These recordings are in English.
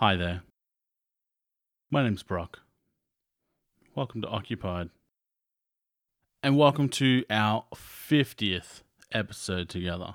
Hi there. My name's Brock. Welcome to Occupied. And welcome to our 50th episode together.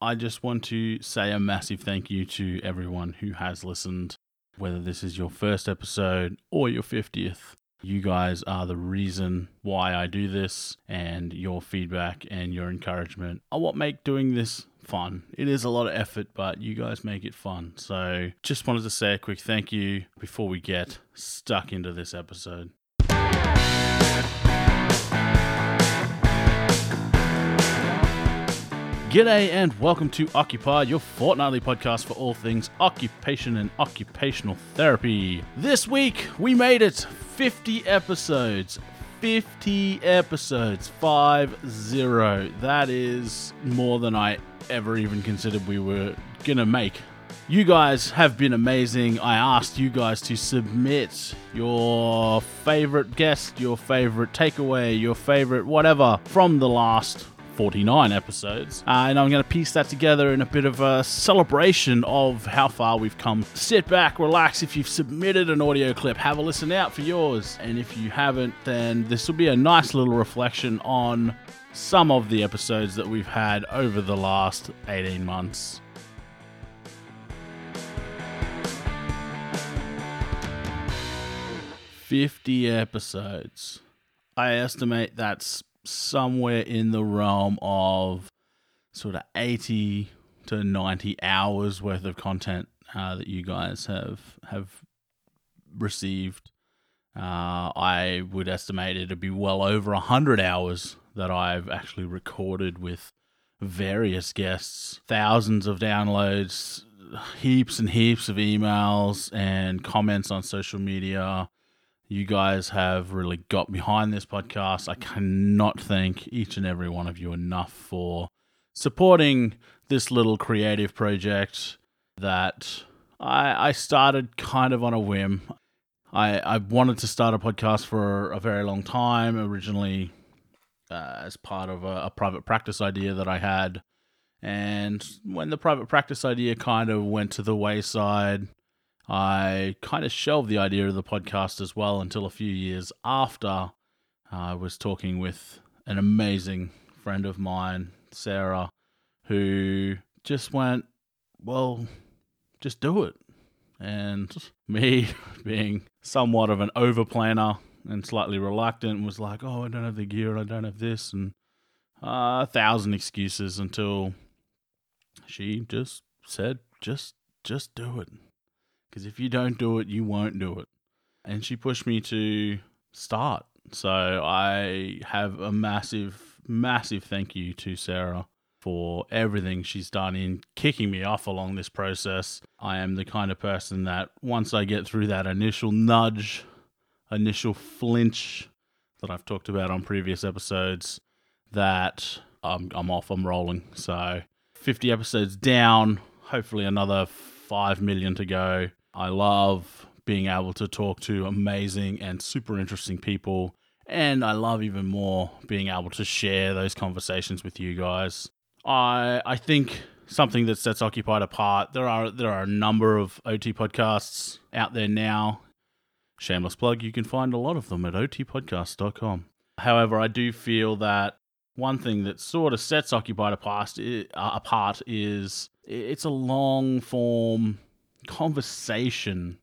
I just want to say a massive thank you to everyone who has listened, whether this is your first episode or your 50th. You guys are the reason why I do this, and your feedback and your encouragement are what make doing this fun. It is a lot of effort, but you guys make it fun. So, just wanted to say a quick thank you before we get stuck into this episode. G'day and welcome to Occupied, your fortnightly podcast for all things occupation and occupational therapy. This week we made it 50 episodes. 50 episodes, 5 0. That is more than I ever even considered we were gonna make. You guys have been amazing. I asked you guys to submit your favorite guest, your favorite takeaway, your favorite whatever from the last 49 episodes. Uh, and I'm going to piece that together in a bit of a celebration of how far we've come. Sit back, relax. If you've submitted an audio clip, have a listen out for yours. And if you haven't, then this will be a nice little reflection on some of the episodes that we've had over the last 18 months. Fifty episodes. I estimate that's somewhere in the realm of sort of 80 to 90 hours worth of content uh, that you guys have have received. Uh, I would estimate it'd be well over 100 hours that I've actually recorded with various guests, thousands of downloads, heaps and heaps of emails and comments on social media, you guys have really got behind this podcast. I cannot thank each and every one of you enough for supporting this little creative project that I, I started kind of on a whim. I, I wanted to start a podcast for a very long time, originally uh, as part of a, a private practice idea that I had. And when the private practice idea kind of went to the wayside, I kind of shelved the idea of the podcast as well until a few years after I was talking with an amazing friend of mine, Sarah, who just went, Well, just do it. And me, being somewhat of an over planner and slightly reluctant, was like, Oh, I don't have the gear, I don't have this, and uh, a thousand excuses until she just said, Just just do it. Because if you don't do it, you won't do it. And she pushed me to start. So I have a massive, massive thank you to Sarah for everything she's done in kicking me off along this process. I am the kind of person that once I get through that initial nudge, initial flinch that I've talked about on previous episodes, that I'm, I'm off, I'm rolling. So 50 episodes down, hopefully another 5 million to go. I love being able to talk to amazing and super interesting people. And I love even more being able to share those conversations with you guys. I I think something that sets Occupied apart. There are there are a number of OT podcasts out there now. Shameless plug, you can find a lot of them at otpodcast.com. However, I do feel that one thing that sort of sets Occupied apart, apart is it's a long form conversation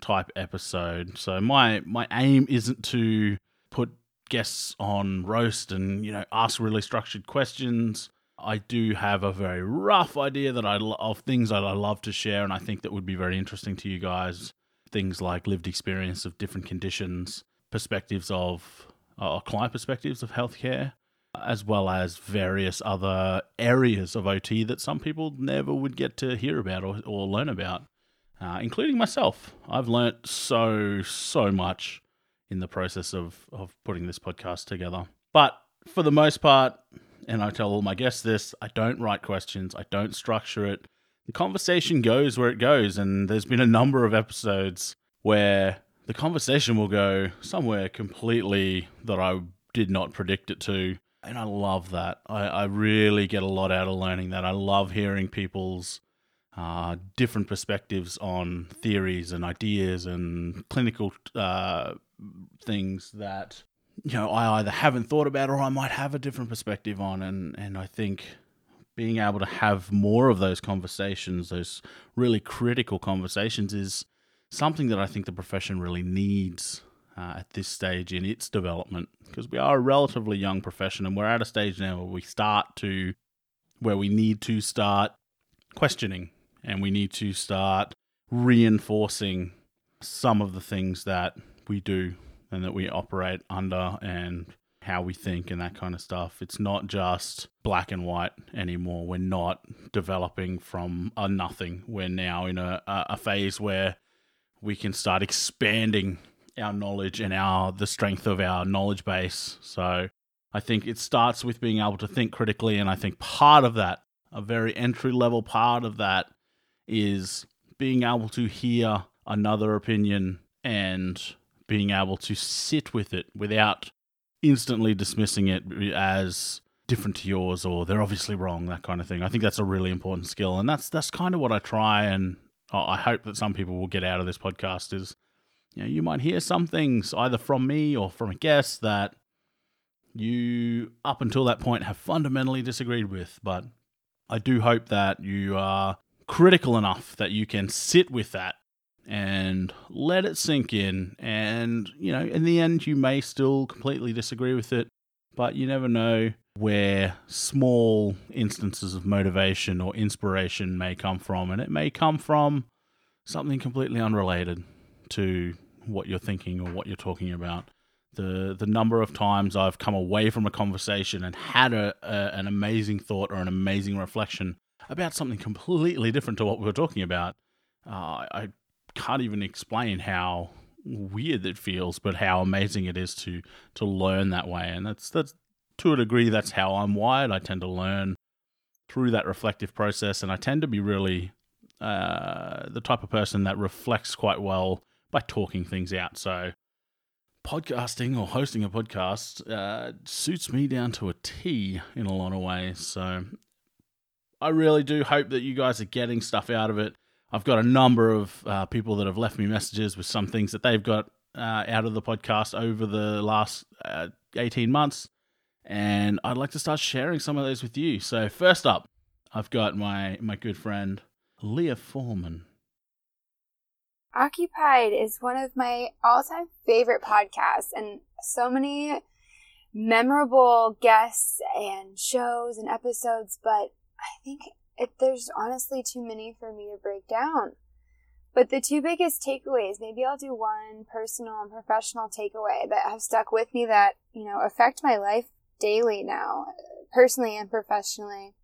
type episode. So my my aim isn't to put guests on roast and you know ask really structured questions. I do have a very rough idea that I of things that I love to share, and I think that would be very interesting to you guys. Things like lived experience of different conditions, perspectives of uh, client perspectives of healthcare, as well as various other areas of OT that some people never would get to hear about or, or learn about, uh, including myself. I've learnt so, so much in the process of, of putting this podcast together. But for the most part, and I tell all my guests this, I don't write questions, I don't structure it. The conversation goes where it goes, and there's been a number of episodes where the conversation will go somewhere completely that I did not predict it to and I love that. I, I really get a lot out of learning that. I love hearing people's uh, different perspectives on theories and ideas and clinical uh, things that you know I either haven't thought about or I might have a different perspective on, and and I think being able to have more of those conversations, those really critical conversations, is something that I think the profession really needs uh, at this stage in its development because we are a relatively young profession and we're at a stage now where we start to where we need to start questioning and we need to start reinforcing some of the things that we do and that we operate under and how we think and that kind of stuff. It's not just black and white anymore. We're not developing from a nothing. We're now in a, a phase where we can start expanding our knowledge and our the strength of our knowledge base. So I think it starts with being able to think critically and I think part of that, a very entry level part of that is being able to hear another opinion and being able to sit with it without instantly dismissing it as different to yours or they're obviously wrong that kind of thing i think that's a really important skill and that's that's kind of what i try and i hope that some people will get out of this podcast is you know you might hear some things either from me or from a guest that you up until that point have fundamentally disagreed with but i do hope that you are critical enough that you can sit with that and let it sink in. And, you know, in the end, you may still completely disagree with it, but you never know where small instances of motivation or inspiration may come from. And it may come from something completely unrelated to what you're thinking or what you're talking about. The, the number of times I've come away from a conversation and had a, a an amazing thought or an amazing reflection about something completely different to what we were talking about. Uh, I can't even explain how weird it feels, but how amazing it is to to learn that way. And that's that's to a degree that's how I'm wired. I tend to learn through that reflective process, and I tend to be really uh, the type of person that reflects quite well by talking things out. So podcasting or hosting a podcast uh, suits me down to a T in a lot of ways. So I really do hope that you guys are getting stuff out of it. I've got a number of uh, people that have left me messages with some things that they've got uh, out of the podcast over the last uh, 18 months. And I'd like to start sharing some of those with you. So, first up, I've got my, my good friend, Leah Foreman. Occupied is one of my all time favorite podcasts, and so many memorable guests and shows and episodes. But I think it, there's honestly too many for me to break down. But the two biggest takeaways, maybe I'll do one personal and professional takeaway that have stuck with me that, you know, affect my life daily now, personally and professionally.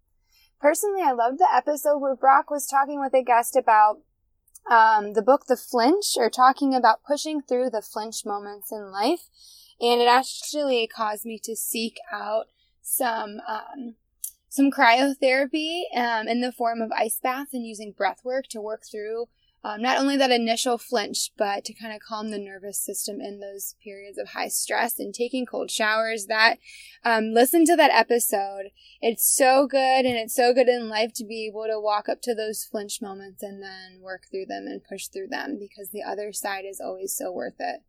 Personally, I loved the episode where Brock was talking with a guest about um, the book The Flinch, or talking about pushing through the flinch moments in life. And it actually caused me to seek out some um, some cryotherapy um, in the form of ice baths and using breath work to work through um, not only that initial flinch, but to kind of calm the nervous system in those periods of high stress and taking cold showers. That, um, listen to that episode. It's so good and it's so good in life to be able to walk up to those flinch moments and then work through them and push through them because the other side is always so worth it.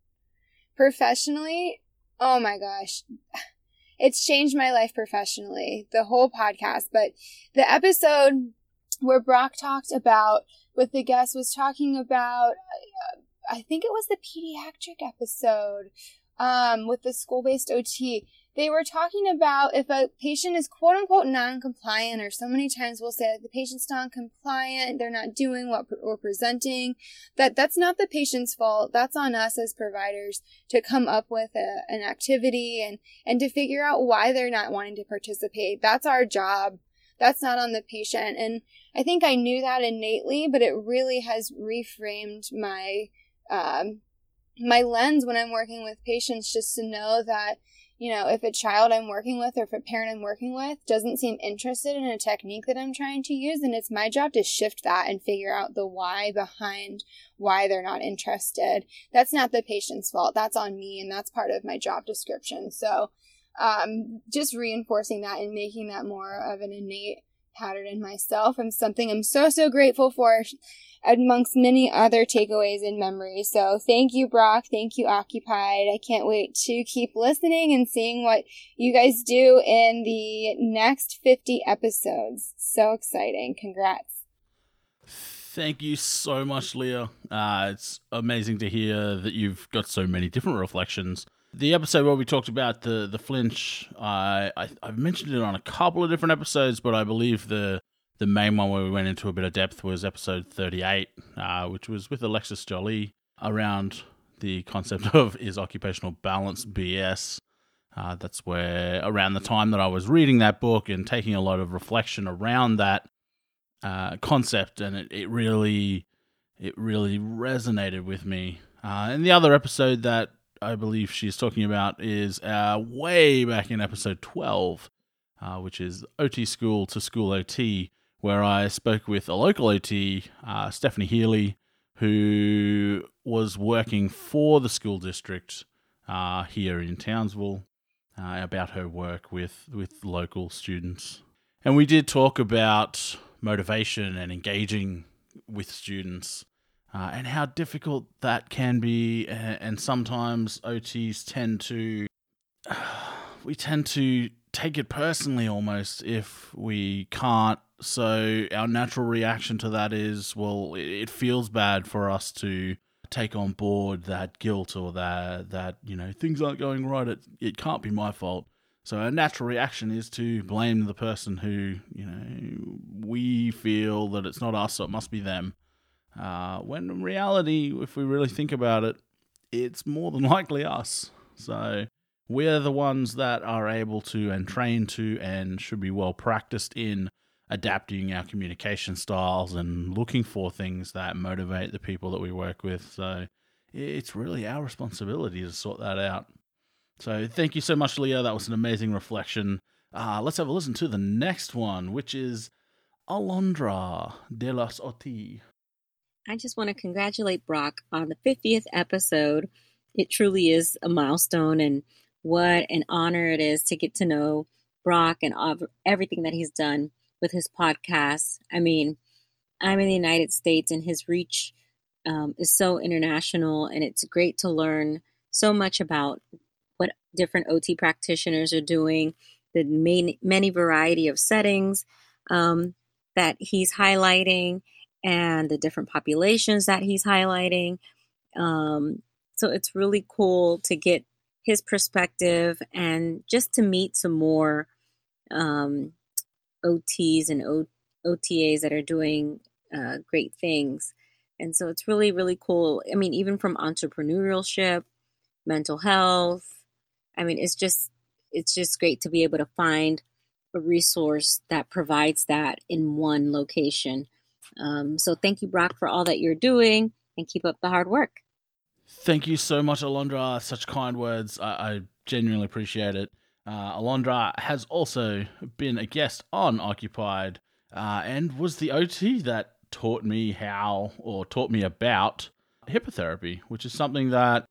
Professionally, oh my gosh it's changed my life professionally, the whole podcast. But the episode where Brock talked about, with the guest, was talking about, uh, I think it was the pediatric episode um, with the school based OT they were talking about if a patient is quote unquote non-compliant, or so many times we'll say that the patient's non-compliant, they're not doing what we're presenting, that that's not the patient's fault. That's on us as providers to come up with a, an activity and, and to figure out why they're not wanting to participate. That's our job. That's not on the patient. And I think I knew that innately, but it really has reframed my, um, my lens when I'm working with patients just to know that you know, if a child I'm working with or if a parent I'm working with doesn't seem interested in a technique that I'm trying to use, then it's my job to shift that and figure out the why behind why they're not interested. That's not the patient's fault. That's on me and that's part of my job description. So, um, just reinforcing that and making that more of an innate pattern in myself and something I'm so, so grateful for amongst many other takeaways and memories. So thank you, Brock. Thank you, Occupied. I can't wait to keep listening and seeing what you guys do in the next 50 episodes. So exciting. Congrats. Thank you so much, Leah. Uh, it's amazing to hear that you've got so many different reflections. The episode where we talked about the the flinch, uh, I I've mentioned it on a couple of different episodes, but I believe the the main one where we went into a bit of depth was episode 38, uh, which was with Alexis Joly around the concept of is occupational balance BS. Uh, that's where around the time that I was reading that book and taking a lot of reflection around that uh, concept, and it, it really it really resonated with me. Uh, and the other episode that I believe she's talking about is uh, way back in episode 12, uh, which is OT School to School OT, where I spoke with a local OT, uh, Stephanie Healy, who was working for the school district uh, here in Townsville uh, about her work with, with local students. And we did talk about motivation and engaging with students uh, and how difficult that can be. And, sometimes OTs tend to, we tend to take it personally almost if we can't. So our natural reaction to that is, well, it, it feels bad for us to take on board that guilt or that that you know things aren't going right. It it can't be my fault. So our natural reaction is to blame the person who you know we feel that it's not us, so it must be them. Uh, when in reality, if we really think about it, it's more than likely us. So we're the ones that are able to and trained to and should be well practiced in adapting our communication styles and looking for things that motivate the people that we work with. So it's really our responsibility to sort that out. So thank you so much, Leah. That was an amazing reflection. Uh, let's have a listen to the next one, which is Alondra de los Oti. I just want to congratulate Brock on the 50th episode. It truly is a milestone, and what an honor it is to get to know Brock and everything that he's done with his podcast. I mean, I'm in the United States, and his reach um, is so international, and it's great to learn so much about what different OT practitioners are doing, the many, many variety of settings um, that he's highlighting and the different populations that he's highlighting. Um, so it's really cool to get his perspective and just to meet some more um, OTs and o- OTAs that are doing uh, great things. And so it's really, really cool. I mean, even from entrepreneurship, mental health. I mean, it's just it's just great to be able to find a resource that provides that in one location um, so thank you, Brock, for all that you're doing and keep up the hard work. Thank you so much, Alondra. Such kind words. I, I genuinely appreciate it. Uh, Alondra has also been a guest on Occupied uh, and was the OT that taught me how or taught me about hippotherapy, which is something that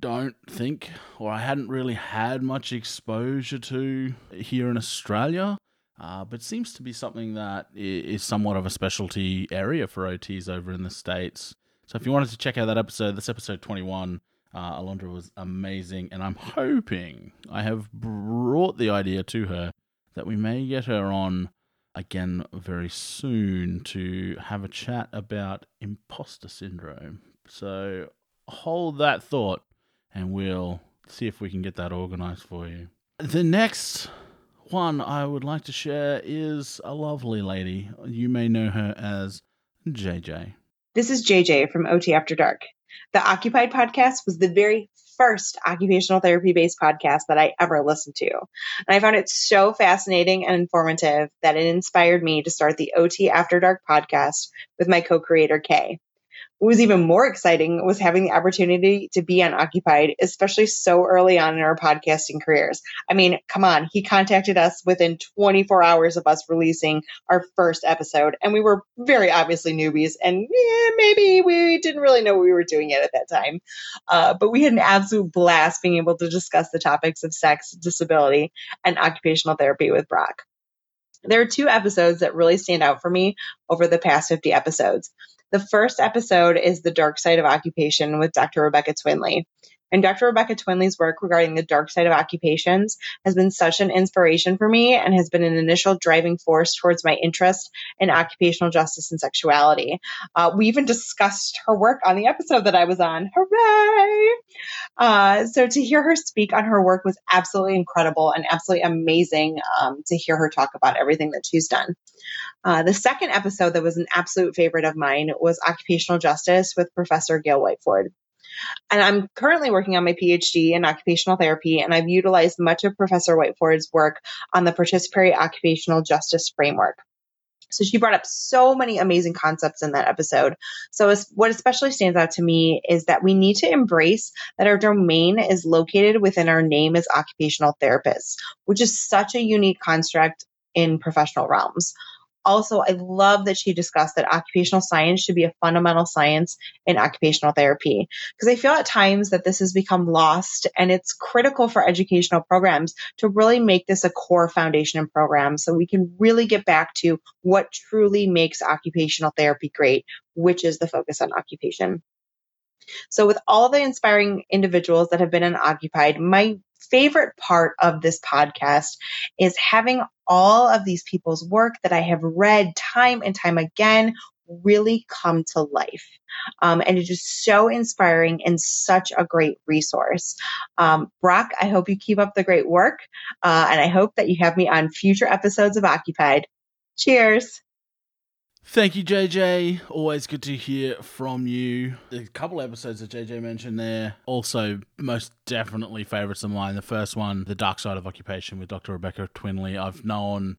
don't think or I hadn't really had much exposure to here in Australia uh, but seems to be something that is somewhat of a specialty area for OTs over in the States. So if you wanted to check out that episode, this episode 21, uh, Alondra was amazing. And I'm hoping I have brought the idea to her that we may get her on again very soon to have a chat about imposter syndrome. So hold that thought and we'll see if we can get that organized for you. The next one I would like to share is a lovely lady. You may know her as JJ. This is JJ from OT After Dark. The Occupied podcast was the very first occupational therapy based podcast that I ever listened to. And I found it so fascinating and informative that it inspired me to start the OT After Dark podcast with my co creator, Kay. What was even more exciting was having the opportunity to be on Occupied, especially so early on in our podcasting careers. I mean, come on, he contacted us within 24 hours of us releasing our first episode, and we were very obviously newbies, and yeah, maybe we didn't really know what we were doing yet at that time. Uh, but we had an absolute blast being able to discuss the topics of sex, disability, and occupational therapy with Brock. There are two episodes that really stand out for me over the past 50 episodes. The first episode is The Dark Side of Occupation with Dr. Rebecca Twinley. And Dr. Rebecca Twinley's work regarding the dark side of occupations has been such an inspiration for me and has been an initial driving force towards my interest in occupational justice and sexuality. Uh, we even discussed her work on the episode that I was on. Hooray! Uh, so to hear her speak on her work was absolutely incredible and absolutely amazing um, to hear her talk about everything that she's done. Uh, the second episode that was an absolute favorite of mine was Occupational Justice with Professor Gail Whiteford. And I'm currently working on my PhD in occupational therapy, and I've utilized much of Professor Whiteford's work on the participatory occupational justice framework. So she brought up so many amazing concepts in that episode. So what especially stands out to me is that we need to embrace that our domain is located within our name as occupational therapists, which is such a unique construct in professional realms also, I love that she discussed that occupational science should be a fundamental science in occupational therapy because I feel at times that this has become lost and it's critical for educational programs to really make this a core foundation in programs so we can really get back to what truly makes occupational therapy great, which is the focus on occupation. So, with all the inspiring individuals that have been in Occupied, my favorite part of this podcast is having all of these people's work that I have read time and time again really come to life. Um, and it is so inspiring and such a great resource. Um, Brock, I hope you keep up the great work. Uh, and I hope that you have me on future episodes of Occupied. Cheers. Thank you, JJ. Always good to hear from you. A couple episodes that JJ mentioned there, also most definitely favorites of mine. The first one, The Dark Side of Occupation with Dr. Rebecca Twinley. I've known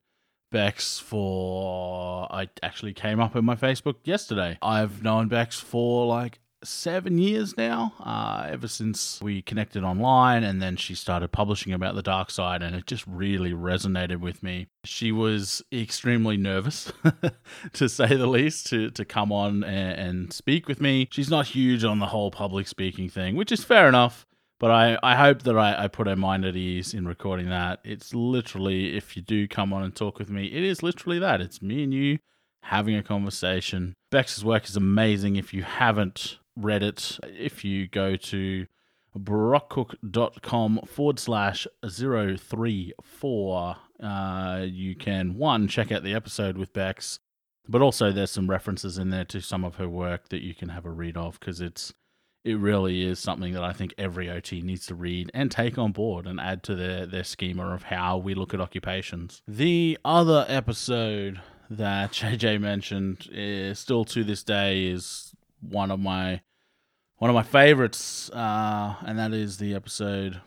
Bex for, I actually came up in my Facebook yesterday. I've known Bex for like seven years now, uh, ever since we connected online, and then she started publishing about the dark side, and it just really resonated with me. She was extremely nervous, to say the least, to, to come on and, and speak with me. She's not huge on the whole public speaking thing, which is fair enough. But I, I hope that I, I put her mind at ease in recording that. It's literally, if you do come on and talk with me, it is literally that. It's me and you having a conversation. Bex's work is amazing. If you haven't Reddit. If you go to brockcook.com forward slash 034, uh, you can, one, check out the episode with Bex, but also there's some references in there to some of her work that you can have a read of because it's it really is something that I think every OT needs to read and take on board and add to their, their schema of how we look at occupations. The other episode that JJ mentioned is still to this day is one of my one of my favorites, uh, and that is the episode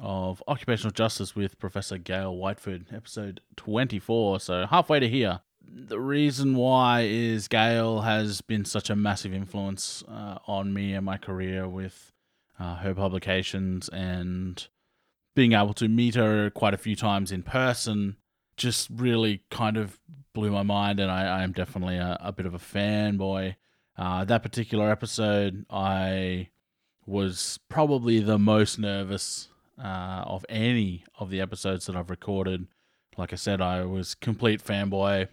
of Occupational Justice with Professor Gail Whiteford, episode 24. So halfway to here. The reason why is Gail has been such a massive influence uh, on me and my career with uh, her publications and being able to meet her quite a few times in person just really kind of blew my mind and I, I am definitely a, a bit of a fanboy uh, that particular episode, I was probably the most nervous uh, of any of the episodes that I've recorded. Like I said, I was complete fanboy,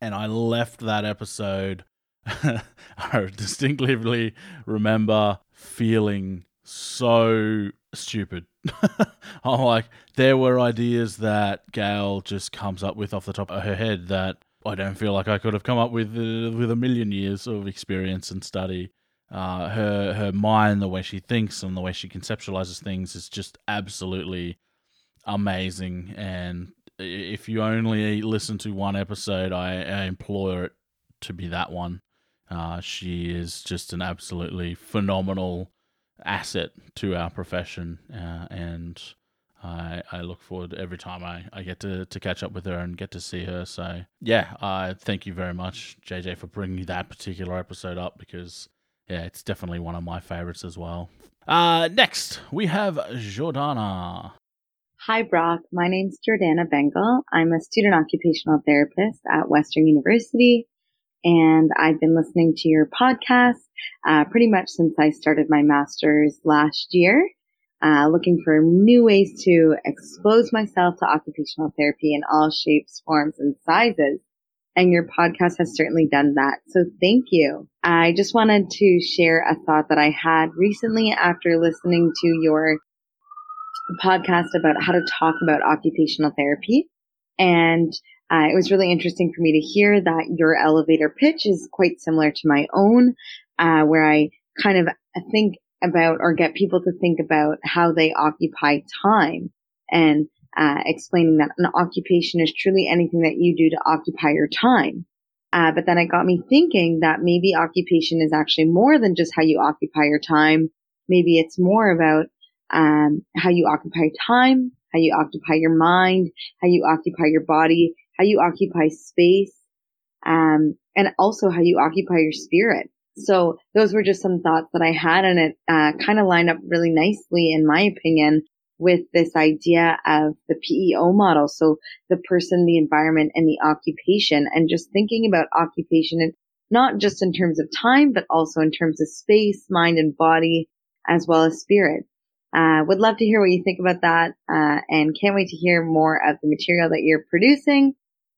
and I left that episode. I distinctively remember feeling so stupid. I'm like, there were ideas that Gail just comes up with off the top of her head that I don't feel like I could have come up with uh, with a million years of experience and study. Uh, her her mind, the way she thinks, and the way she conceptualizes things is just absolutely amazing. And if you only listen to one episode, I, I implore it to be that one. Uh, she is just an absolutely phenomenal asset to our profession, uh, and I, I look forward every time I, I get to, to catch up with her and get to see her. So, yeah, uh, thank you very much, JJ, for bringing that particular episode up because, yeah, it's definitely one of my favorites as well. Uh, next, we have Jordana. Hi, Brock. My name's Jordana Bengal. I'm a student occupational therapist at Western University, and I've been listening to your podcast uh, pretty much since I started my master's last year. Uh, looking for new ways to expose myself to occupational therapy in all shapes, forms, and sizes. And your podcast has certainly done that. So thank you. I just wanted to share a thought that I had recently after listening to your podcast about how to talk about occupational therapy. And uh, it was really interesting for me to hear that your elevator pitch is quite similar to my own, uh, where I kind of think about or get people to think about how they occupy time and uh, explaining that an occupation is truly anything that you do to occupy your time. Uh, but then it got me thinking that maybe occupation is actually more than just how you occupy your time. Maybe it's more about um, how you occupy time, how you occupy your mind, how you occupy your body, how you occupy space, um, and also how you occupy your spirit. So those were just some thoughts that I had and it uh, kind of lined up really nicely, in my opinion, with this idea of the PEO model. So the person, the environment, and the occupation, and just thinking about occupation and not just in terms of time, but also in terms of space, mind, and body, as well as spirit. Uh, would love to hear what you think about that, uh, and can't wait to hear more of the material that you're producing.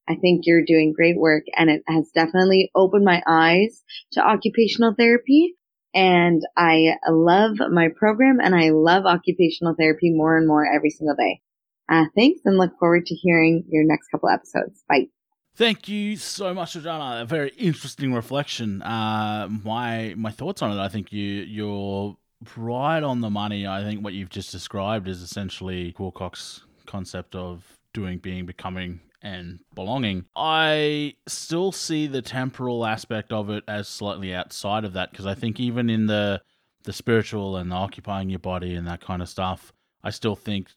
I think you're doing great work and it has definitely opened my eyes to occupational therapy. And I love my program and I love occupational therapy more and more every single day. Uh, thanks and look forward to hearing your next couple episodes. Bye. Thank you so much, Jordana. A very interesting reflection. Uh, my my thoughts on it. I think you you're right on the money. I think what you've just described is essentially Wilcock's concept of doing, being, becoming, and belonging. I still see the temporal aspect of it as slightly outside of that because I think even in the the spiritual and the occupying your body and that kind of stuff, I still think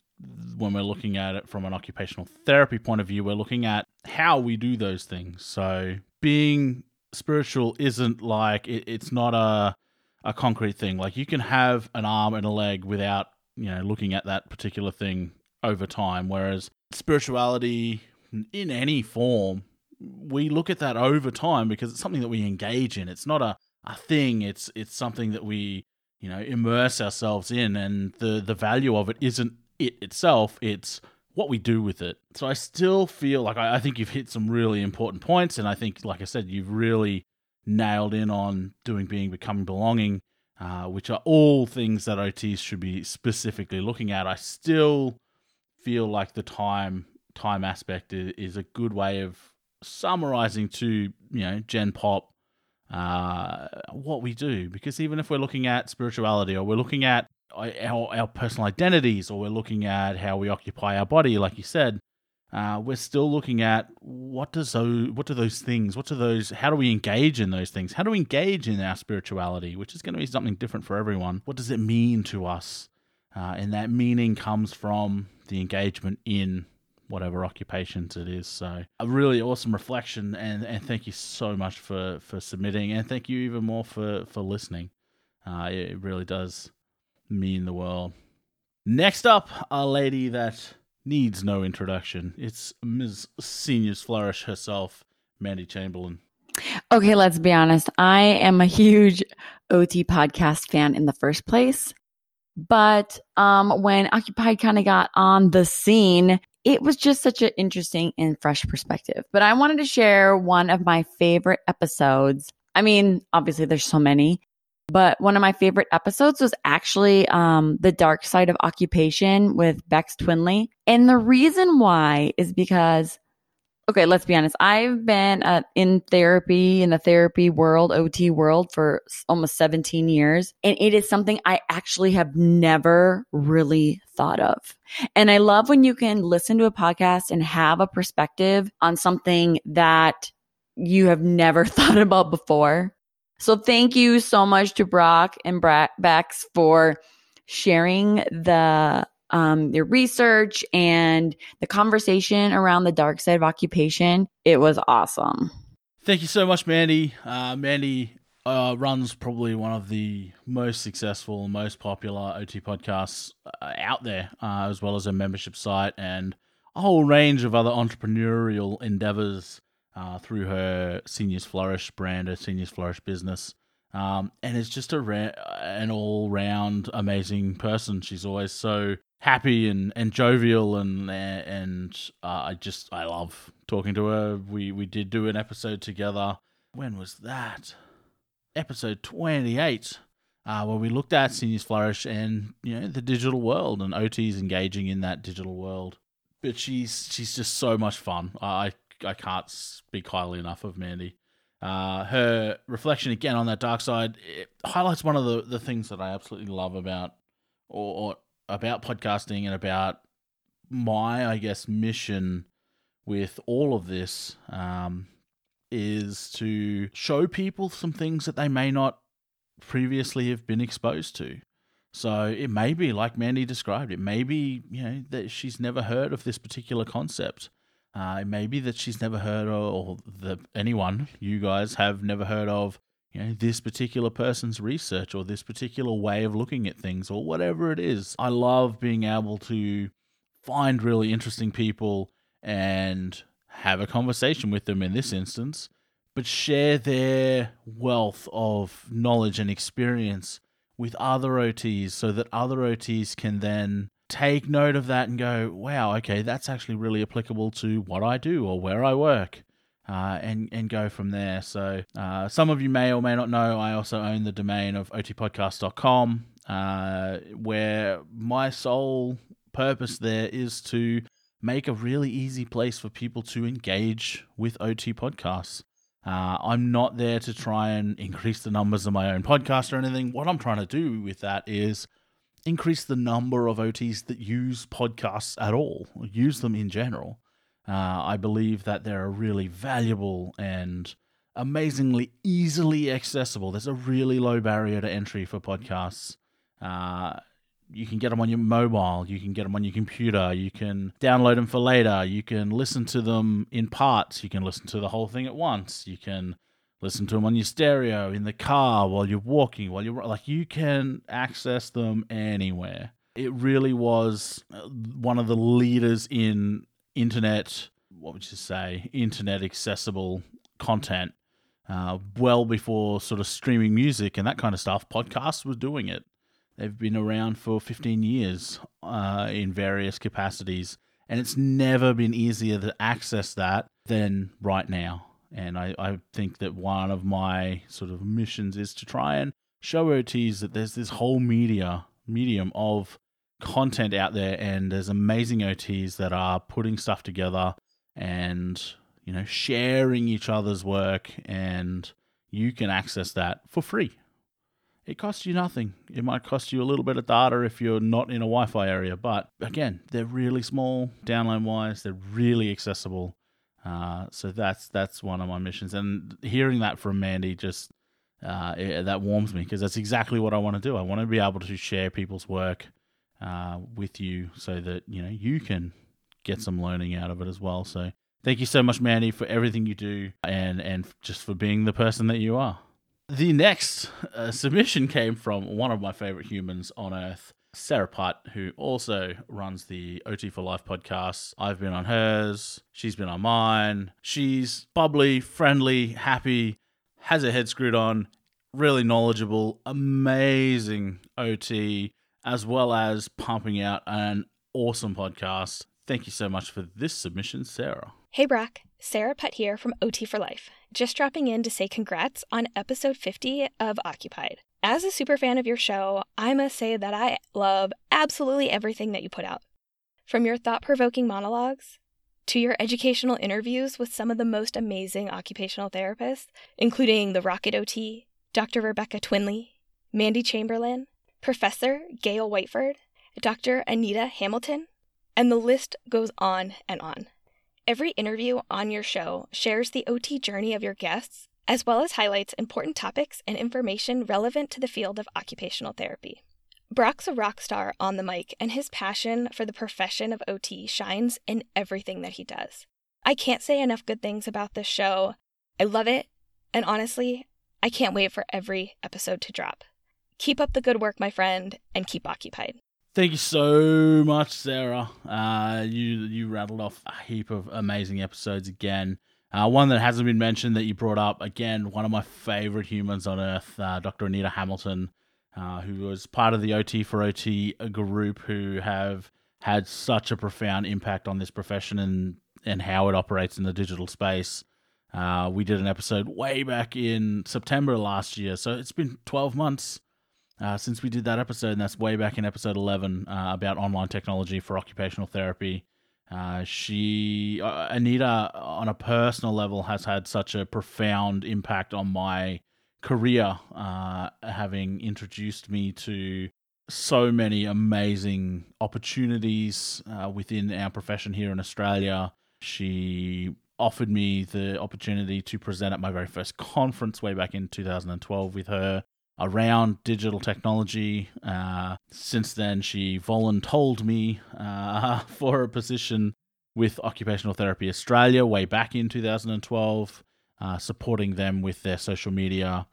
when we're looking at it from an occupational therapy point of view, we're looking at how we do those things. So being spiritual isn't like it, it's not a a concrete thing. Like you can have an arm and a leg without you know looking at that particular thing over time. Whereas spirituality, in any form, we look at that over time because it's something that we engage in. It's not a, a thing. It's it's something that we you know immerse ourselves in, and the the value of it isn't it itself. It's what we do with it. So I still feel like I, I think you've hit some really important points, and I think, like I said, you've really nailed in on doing, being, becoming, belonging, uh, which are all things that OTs should be specifically looking at. I still feel like the time time aspect is, a good way of summarizing to you know Gen Pop uh, what we do. Because even if we're looking at spirituality or we're looking at our, our personal identities or we're looking at how we occupy our body like you said uh, we're still looking at what does those what do those things what do those how do we engage in those things? How do we engage in our spirituality which is going to be something different for everyone? What does it mean to us? Uh, and that meaning comes from the engagement in whatever occupations it is. So a really awesome reflection, and, and thank you so much for, for submitting, and thank you even more for for listening. Uh, it really does mean the world. Next up, a lady that needs no introduction. It's Ms. Seniors Flourish herself, Mandy Chamberlain. Okay, let's be honest. I am a huge OT podcast fan in the first place. But um, when Occupied kind of got on the scene, it was just such an interesting and fresh perspective. But I wanted to share one of my favorite episodes. I mean, obviously, there's so many, but one of my favorite episodes was actually um, The Dark Side of Occupation with Bex Twinley. And the reason why is because okay, let's be honest. I've been uh, in therapy, in the therapy world, OT world for almost 17 years. And it is something I actually have never really thought of. And I love when you can listen to a podcast and have a perspective on something that you have never thought about before. So thank you so much to Brock and Bra- Bex for sharing the um, your research and the conversation around the dark side of occupation. It was awesome. Thank you so much, Mandy. Uh, Mandy uh, runs probably one of the most successful, most popular OT podcasts uh, out there, uh, as well as a membership site and a whole range of other entrepreneurial endeavors uh, through her Seniors Flourish brand, her Seniors Flourish business. Um, and is just a ra- an all round amazing person. She's always so happy and, and jovial and and uh, I just I love talking to her. We we did do an episode together. When was that? Episode twenty eight. Uh, where we looked at Seniors Flourish and you know the digital world and OT's engaging in that digital world. But she's she's just so much fun. I I can't speak highly enough of Mandy. Uh, her reflection again on that dark side highlights one of the, the things that I absolutely love about or, or about podcasting and about my, I guess, mission with all of this um, is to show people some things that they may not previously have been exposed to. So it may be like Mandy described. It may be you know that she's never heard of this particular concept. Uh, it may be that she's never heard of, or that anyone, you guys, have never heard of you know, this particular person's research or this particular way of looking at things or whatever it is. I love being able to find really interesting people and have a conversation with them in this instance, but share their wealth of knowledge and experience with other OTs so that other OTs can then take note of that and go, wow, okay, that's actually really applicable to what I do or where I work uh, and and go from there. So uh, some of you may or may not know, I also own the domain of otpodcast.com, uh, where my sole purpose there is to make a really easy place for people to engage with OT podcasts. Uh, I'm not there to try and increase the numbers of my own podcast or anything. What I'm trying to do with that is increase the number of OTs that use podcasts at all, use them in general. Uh, I believe that they're really valuable and amazingly easily accessible. There's a really low barrier to entry for podcasts. Uh, you can get them on your mobile, you can get them on your computer, you can download them for later, you can listen to them in parts, you can listen to the whole thing at once, you can listen to them on your stereo, in the car, while you're walking, while you're like, you can access them anywhere. It really was uh, one of the leaders in internet, what would you say, internet accessible content. Uh, well before sort of streaming music and that kind of stuff, podcasts was doing it. They've been around for 15 years uh, in various capacities, and it's never been easier to access that than right now. And I, I think that one of my sort of missions is to try and show OTs that there's this whole media medium of content out there and there's amazing OTs that are putting stuff together and you know sharing each other's work and you can access that for free. It costs you nothing. It might cost you a little bit of data if you're not in a Wi-Fi area, but again, they're really small download wise. They're really accessible. Uh, so that's that's one of my missions, and hearing that from Mandy just uh, it, that warms me because that's exactly what I want to do. I want to be able to share people's work uh, with you so that you know you can get some learning out of it as well. So thank you so much, Mandy, for everything you do and and just for being the person that you are. The next uh, submission came from one of my favorite humans on earth, Sarah Putt, who also runs the OT for Life podcast. I've been on hers, she's been on mine. She's bubbly, friendly, happy, has her head screwed on, really knowledgeable, amazing OT as well as pumping out an awesome podcast. Thank you so much for this submission, Sarah. Hey, Brock. Sarah Putt here from OT for Life. Just dropping in to say congrats on episode 50 of Occupied. As a super fan of your show, I must say that I love absolutely everything that you put out. From your thought provoking monologues to your educational interviews with some of the most amazing occupational therapists, including the Rocket OT, Dr. Rebecca Twinley, Mandy Chamberlain, Professor Gail Whiteford, Dr. Anita Hamilton, and the list goes on and on. Every interview on your show shares the OT journey of your guests, as well as highlights important topics and information relevant to the field of occupational therapy. Brock's a rock star on the mic, and his passion for the profession of OT shines in everything that he does. I can't say enough good things about this show. I love it, and honestly, I can't wait for every episode to drop. Keep up the good work, my friend, and keep occupied. Thank you so much, Sarah. Uh, you you rattled off a heap of amazing episodes again. Uh, one that hasn't been mentioned that you brought up again, one of my favorite humans on earth, uh, Dr. Anita Hamilton, uh, who was part of the OT for OT group, who have had such a profound impact on this profession and and how it operates in the digital space. Uh, we did an episode way back in September last year, so it's been 12 months uh, since we did that episode, and that's way back in episode 11 uh, about online technology for occupational therapy. Uh, she, uh, Anita, on a personal level, has had such a profound impact on my career, uh, having introduced me to so many amazing opportunities uh, within our profession here in Australia. She offered me the opportunity to present at my very first conference way back in 2012 with her around digital technology. Uh, since then, she voluntold me uh, for a position with Occupational Therapy Australia way back in 2012, uh, supporting them with their social media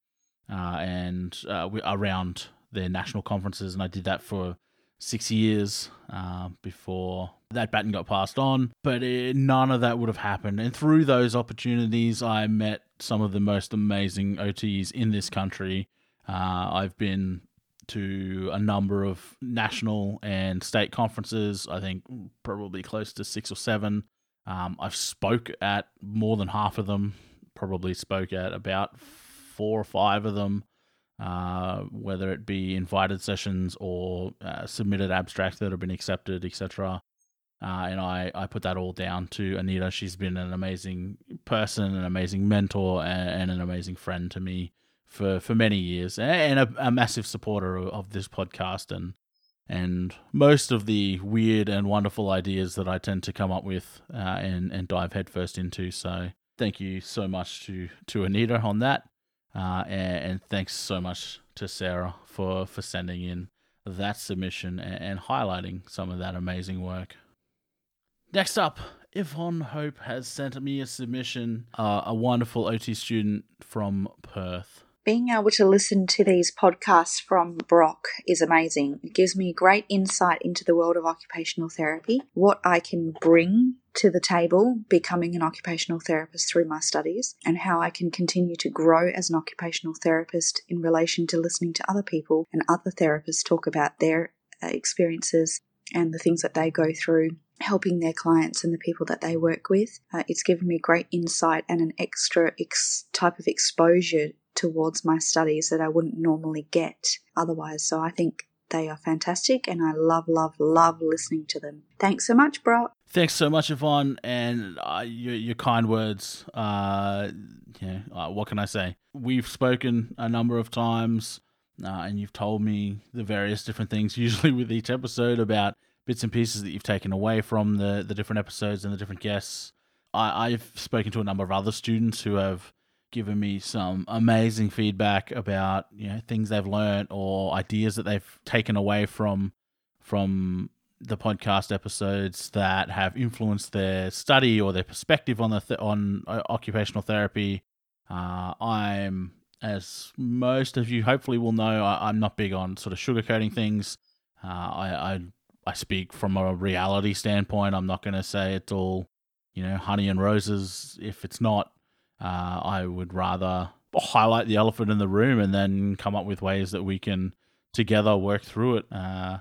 uh, and uh, around their national conferences. And I did that for six years uh, before that baton got passed on. But it, none of that would have happened. And through those opportunities, I met some of the most amazing OTs in this country. Uh, I've been to a number of national and state conferences. I think probably close to six or seven. Um, I've spoke at more than half of them. Probably spoke at about four or five of them uh, whether it be invited sessions or uh, submitted abstracts that have been accepted, etc. Uh, and I, I put that all down to Anita. She's been an amazing person, an amazing mentor, and, and an amazing friend to me for, for many years, and a, a massive supporter of, of, this podcast and and most of the weird and wonderful ideas that I tend to come up with uh, and and dive headfirst into. So thank you so much to to Anita on that. Uh, and, and, thanks so much to Sarah for, for sending in that submission and, and highlighting some of that amazing work. Next up, Yvonne Hope has sent me a submission, uh, a wonderful OT student from Perth being able to listen to these podcasts from Brock is amazing. It gives me great insight into the world of occupational therapy, what I can bring to the table becoming an occupational therapist through my studies, and how I can continue to grow as an occupational therapist in relation to listening to other people and other therapists talk about their uh, experiences and the things that they go through helping their clients and the people that they work with. Uh, it's given me great insight and an extra ex- type of exposure towards my studies that I wouldn't normally get otherwise. So I think they are fantastic and I love, love, love listening to them. Thanks so much, Brock. Thanks so much, Yvonne, and uh, your, your, kind words. Uh, yeah, uh, what can I say? We've spoken a number of times, uh, and you've told me the various different things, usually with each episode, about bits and pieces that you've taken away from the, the different episodes and the different guests. I, I've spoken to a number of other students who have given me some amazing feedback about you know things they've learned or ideas that they've taken away from from the podcast episodes that have influenced their study or their perspective on the th- on uh, occupational therapy. Uh, I'm, as most of you hopefully will know, I, am not big on sort of sugarcoating things. Uh, I, I I speak from a reality standpoint. I'm not going to say it's all you know honey and roses if it's not. Uh, I would rather highlight the elephant in the room and then come up with ways that we can together work through it. Uh,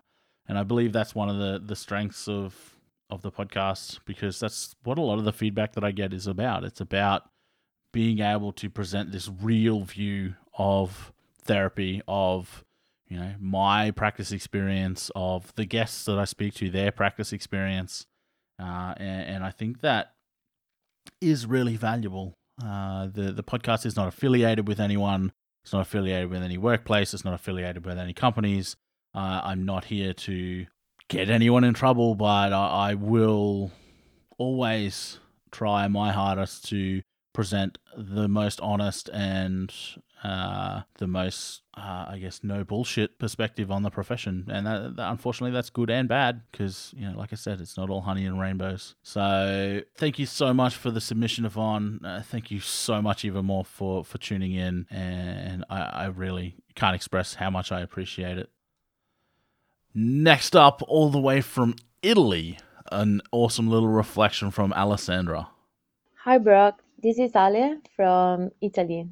and I believe that's one of the, the strengths of of the podcast because that's what a lot of the feedback that I get is about. It's about being able to present this real view of therapy, of you know my practice experience, of the guests that I speak to, their practice experience, uh, and, and I think that is really valuable uh, the the podcast is not affiliated with anyone. It's not affiliated with any workplace. It's not affiliated with any companies. Uh, I'm not here to get anyone in trouble, but I, I will always try my hardest to present the most honest and uh, the most, uh, I guess, no bullshit perspective on the profession. And that, that, unfortunately, that's good and bad because, you know, like I said, it's not all honey and rainbows. So thank you so much for the submission, Yvonne. Uh, thank you so much, even more, for, for tuning in. And I, I really can't express how much I appreciate it. Next up, all the way from Italy, an awesome little reflection from Alessandra. Hi, Brock. This is Ale from Italy.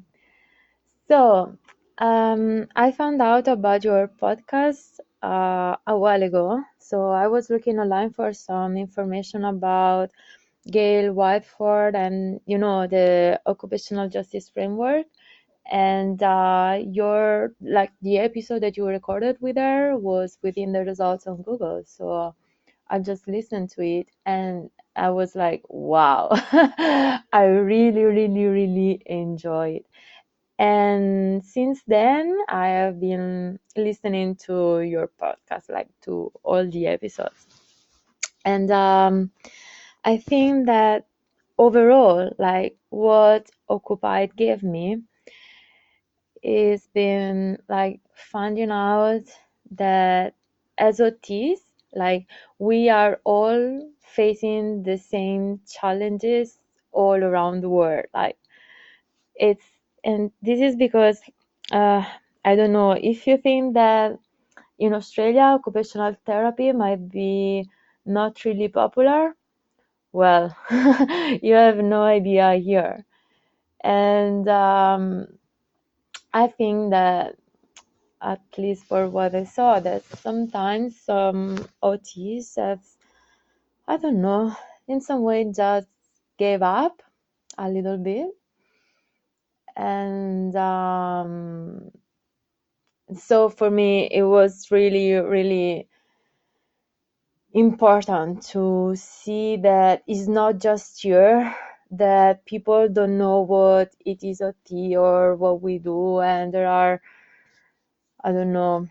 So, um, I found out about your podcast uh, a while ago. So, I was looking online for some information about Gail Whiteford and, you know, the occupational justice framework. And uh, your, like, the episode that you recorded with her was within the results on Google. So, I just listened to it and I was like, wow, I really, really, really enjoy it. And since then, I have been listening to your podcast, like to all the episodes. And um, I think that overall, like what Occupied gave me is been like finding out that as OTs, like we are all facing the same challenges all around the world. Like it's and this is because uh, I don't know if you think that in Australia occupational therapy might be not really popular. Well, you have no idea here, and um, I think that at least for what I saw, that sometimes some OTs have, I don't know, in some way just gave up a little bit. And um, so for me, it was really, really important to see that it's not just here that people don't know what it is OT or what we do, and there are I don't know.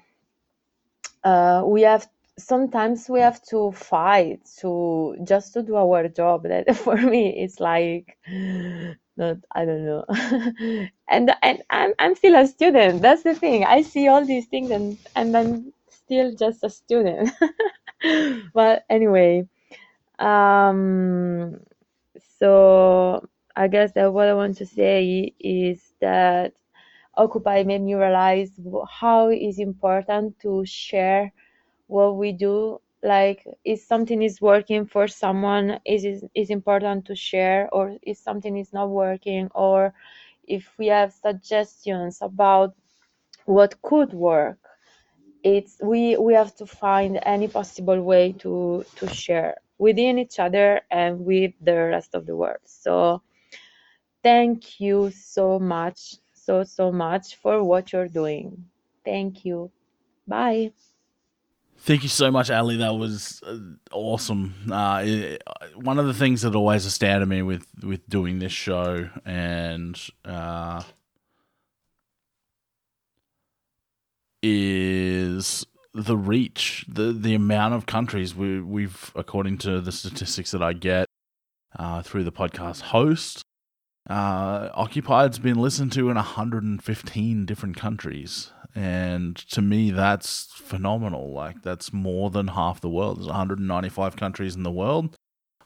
Uh, we have sometimes we have to fight to just to do our job. That for me, it's like not I don't know. and and I'm I'm still a student. That's the thing. I see all these things and and I'm still just a student. but anyway, um, so I guess that what I want to say is that Occupy made me realize how is important to share what we do. Like, if something is working for someone, is is is important to share, or if something is not working, or if we have suggestions about what could work, it's we we have to find any possible way to to share within each other and with the rest of the world. So, thank you so much so, so much for what you're doing. Thank you. Bye. Thank you so much, Ali. That was uh, awesome. Uh, it, one of the things that always astounded me with, with doing this show and uh, is the reach, the the amount of countries we we've, according to the statistics that I get uh, through the podcast host, uh, Occupied's been listened to in 115 different countries. And to me, that's phenomenal. Like, that's more than half the world. There's 195 countries in the world.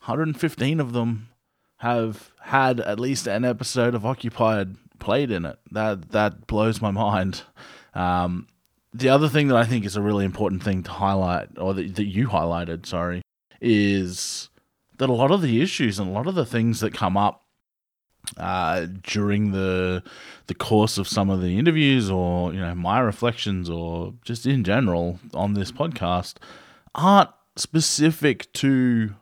115 of them have had at least an episode of Occupied played in it. That that blows my mind. Um, the other thing that I think is a really important thing to highlight, or that, that you highlighted, sorry, is that a lot of the issues and a lot of the things that come up uh, during the the course of some of the interviews, or you know my reflections, or just in general on this podcast, aren't specific to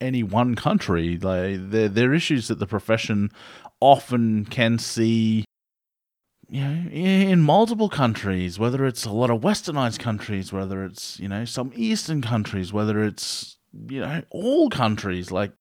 any one country. Like they're, they're issues that the profession often can see you know, in multiple countries, whether it's a lot of westernized countries, whether it's, you know, some eastern countries, whether it's, you know, all countries, like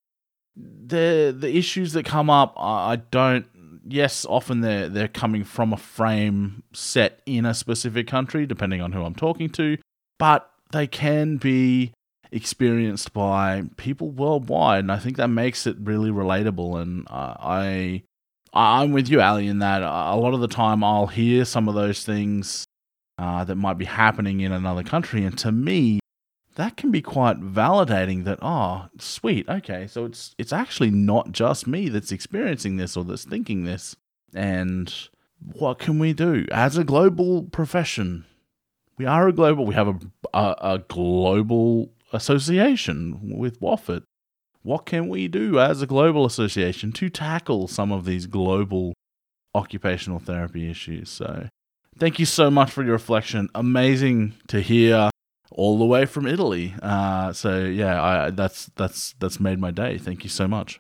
the the issues that come up, I don't. Yes, often they're they're coming from a frame set in a specific country, depending on who I'm talking to, but they can be experienced by people worldwide, and I think that makes it really relatable. And uh, I I'm with you, Ali, in that a lot of the time I'll hear some of those things uh, that might be happening in another country, and to me, that can be quite validating that oh sweet okay so it's it's actually not just me that's experiencing this or that's thinking this and what can we do as a global profession we are a global we have a a, a global association with WFOT what can we do as a global association to tackle some of these global occupational therapy issues. So, thank you so much for your reflection. Amazing to hear all the way from Italy. Uh, so yeah, I, that's that's that's made my day. Thank you so much.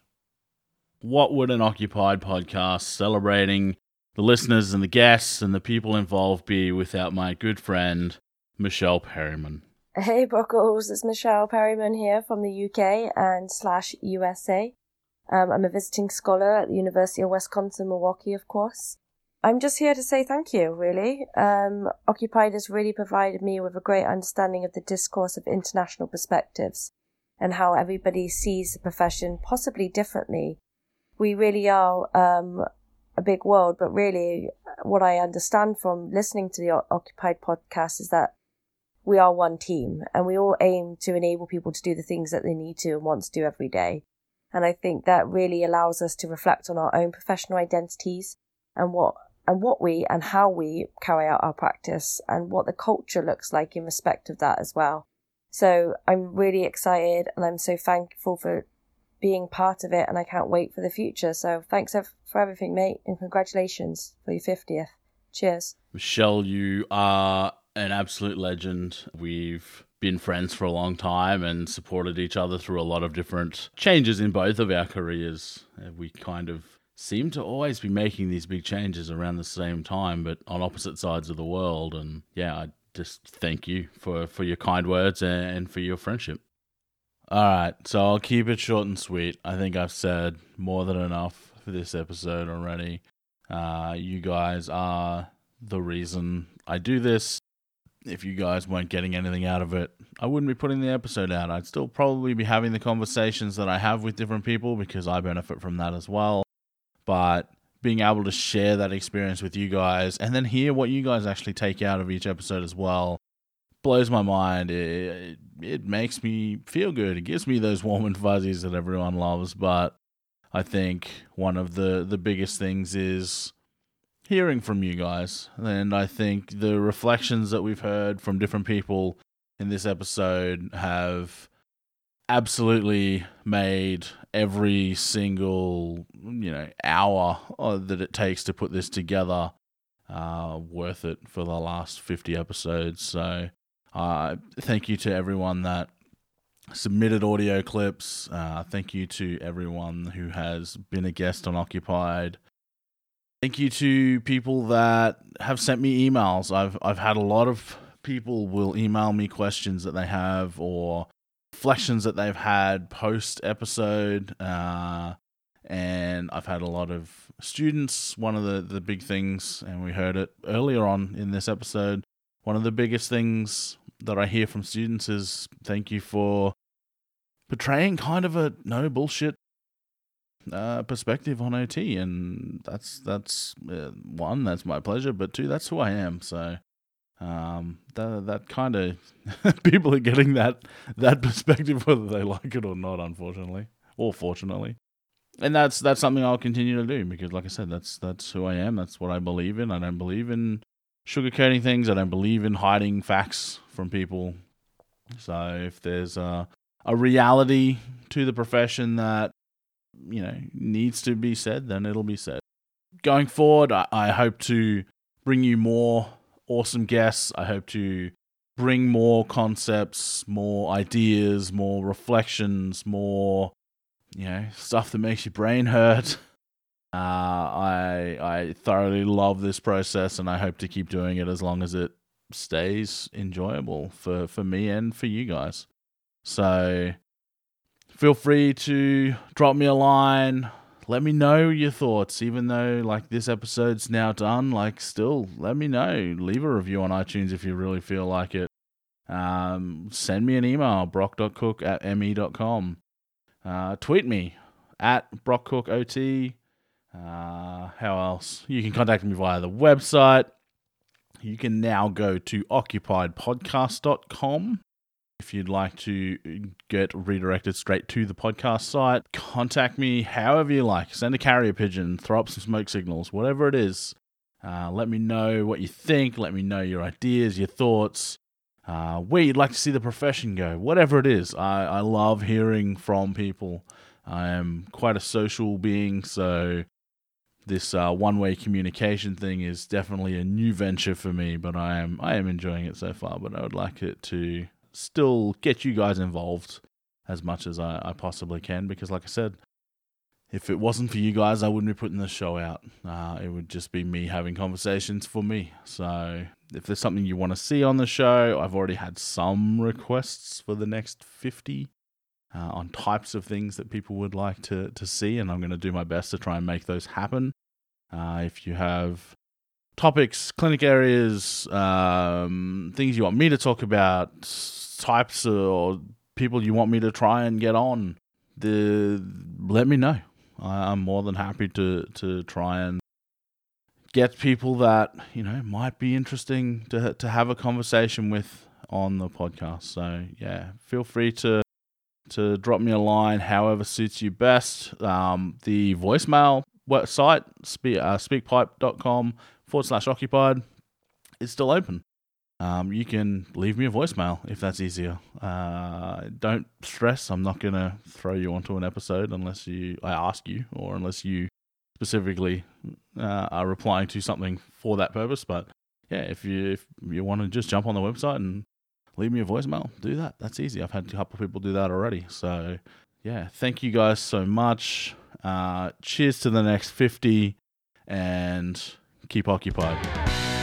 What would an occupied podcast celebrating the listeners and the guests and the people involved be without my good friend Michelle Perryman? Hey Brockles, it's Michelle Perryman here from the UK and slash USA. Um, I'm a visiting scholar at the University of Wisconsin Milwaukee, of course. I'm just here to say thank you, really. Um, Occupied has really provided me with a great understanding of the discourse of international perspectives and how everybody sees the profession possibly differently. We really are um, a big world, but really, what I understand from listening to the Occupied podcast is that we are one team and we all aim to enable people to do the things that they need to and want to do every day. And I think that really allows us to reflect on our own professional identities and what and what we and how we carry out our practice and what the culture looks like in respect of that as well. So I'm really excited and I'm so thankful for being part of it and I can't wait for the future. So thanks for everything, mate, and congratulations for your 50th. Cheers. Michelle, you are an absolute legend. We've been friends for a long time and supported each other through a lot of different changes in both of our careers. We kind of seem to always be making these big changes around the same time, but on opposite sides of the world. And yeah, I just thank you for, for your kind words and for your friendship. All right, so I'll keep it short and sweet. I think I've said more than enough for this episode already. Uh, you guys are the reason I do this if you guys weren't getting anything out of it, I wouldn't be putting the episode out. I'd still probably be having the conversations that I have with different people because I benefit from that as well. But being able to share that experience with you guys and then hear what you guys actually take out of each episode as well blows my mind. It, it makes me feel good. It gives me those warm and fuzzies that everyone loves. But I think one of the, the biggest things is hearing from you guys. And I think the reflections that we've heard from different people in this episode have absolutely made every single you know hour uh, that it takes to put this together uh, worth it for the last 50 episodes. So uh, thank you to everyone that submitted audio clips. Uh, thank you to everyone who has been a guest on occupied. Thank you to people that have sent me emails. I've I've had a lot of people will email me questions that they have or reflections that they've had post episode. Uh, and I've had a lot of students. One of the, the big things, and we heard it earlier on in this episode, one of the biggest things that I hear from students is thank you for portraying kind of a no bullshit uh, perspective on OT, and that's that's uh, one, that's my pleasure, but two, that's who I am. So um, that that kind of people are getting that that perspective whether they like it or not, unfortunately or fortunately. And that's that's something I'll continue to do because, like I said, that's that's who I am. That's what I believe in. I don't believe in sugarcoating things. I don't believe in hiding facts from people. So if there's a a reality to the profession that you know needs to be said, then it'll be said. Going forward, I, I hope to bring you more awesome guests. I hope to bring more concepts, more ideas, more reflections, more you know stuff that makes your brain hurt. Uh, I I thoroughly love this process, and I hope to keep doing it as long as it stays enjoyable for for me and for you guys. So feel free to drop me a line. Let me know your thoughts, even though like this episode's now done. Like, still, let me know. Leave a review on iTunes if you really feel like it. Um, send me an email, brock.cook at me.com. Uh, tweet me at brockcookot. Uh, how else? You can contact me via the website. You can now go to occupiedpodcast.com if you'd like to get redirected straight to the podcast site, contact me however you like. Send a carrier pigeon, throw up some smoke signals, whatever it is. Uh, let me know what you think. Let me know your ideas, your thoughts. uh, where you'd like to see the profession go, whatever it is. I, I love hearing from people. I am quite a social being, so this uh, one-way communication thing is definitely a new venture for me. But I am I am enjoying it so far. But I would like it to still get you guys involved as much as I, I possibly can, because like I said, if it wasn't for you guys, I wouldn't be putting the show out. Uh, it would just be me having conversations for me. So if there's something you want to see on the show, I've already had some requests for the next 50 uh, on types of things that people would like to, to see, and I'm going to do my best to try and make those happen. Uh, if you have topics, clinic areas, um, things you want me to talk about, types or people you want me to try and get on, the let me know. I'm more than happy to to try and get people that you know might be interesting to to have a conversation with on the podcast. So yeah, feel free to to drop me a line, however suits you best. Um, the voicemail website, speak, uh, speakpipe.com forward slash occupied, is still open. Um, you can leave me a voicemail if that's easier. Uh, don't stress. I'm not going to throw you onto an episode unless you I ask you or unless you specifically uh, are replying to something for that purpose. But yeah, if you if you want to just jump on the website and leave me a voicemail, do that. That's easy. I've had a couple of people do that already. So yeah, thank you guys so much. Uh, cheers to the next 50 and keep occupied.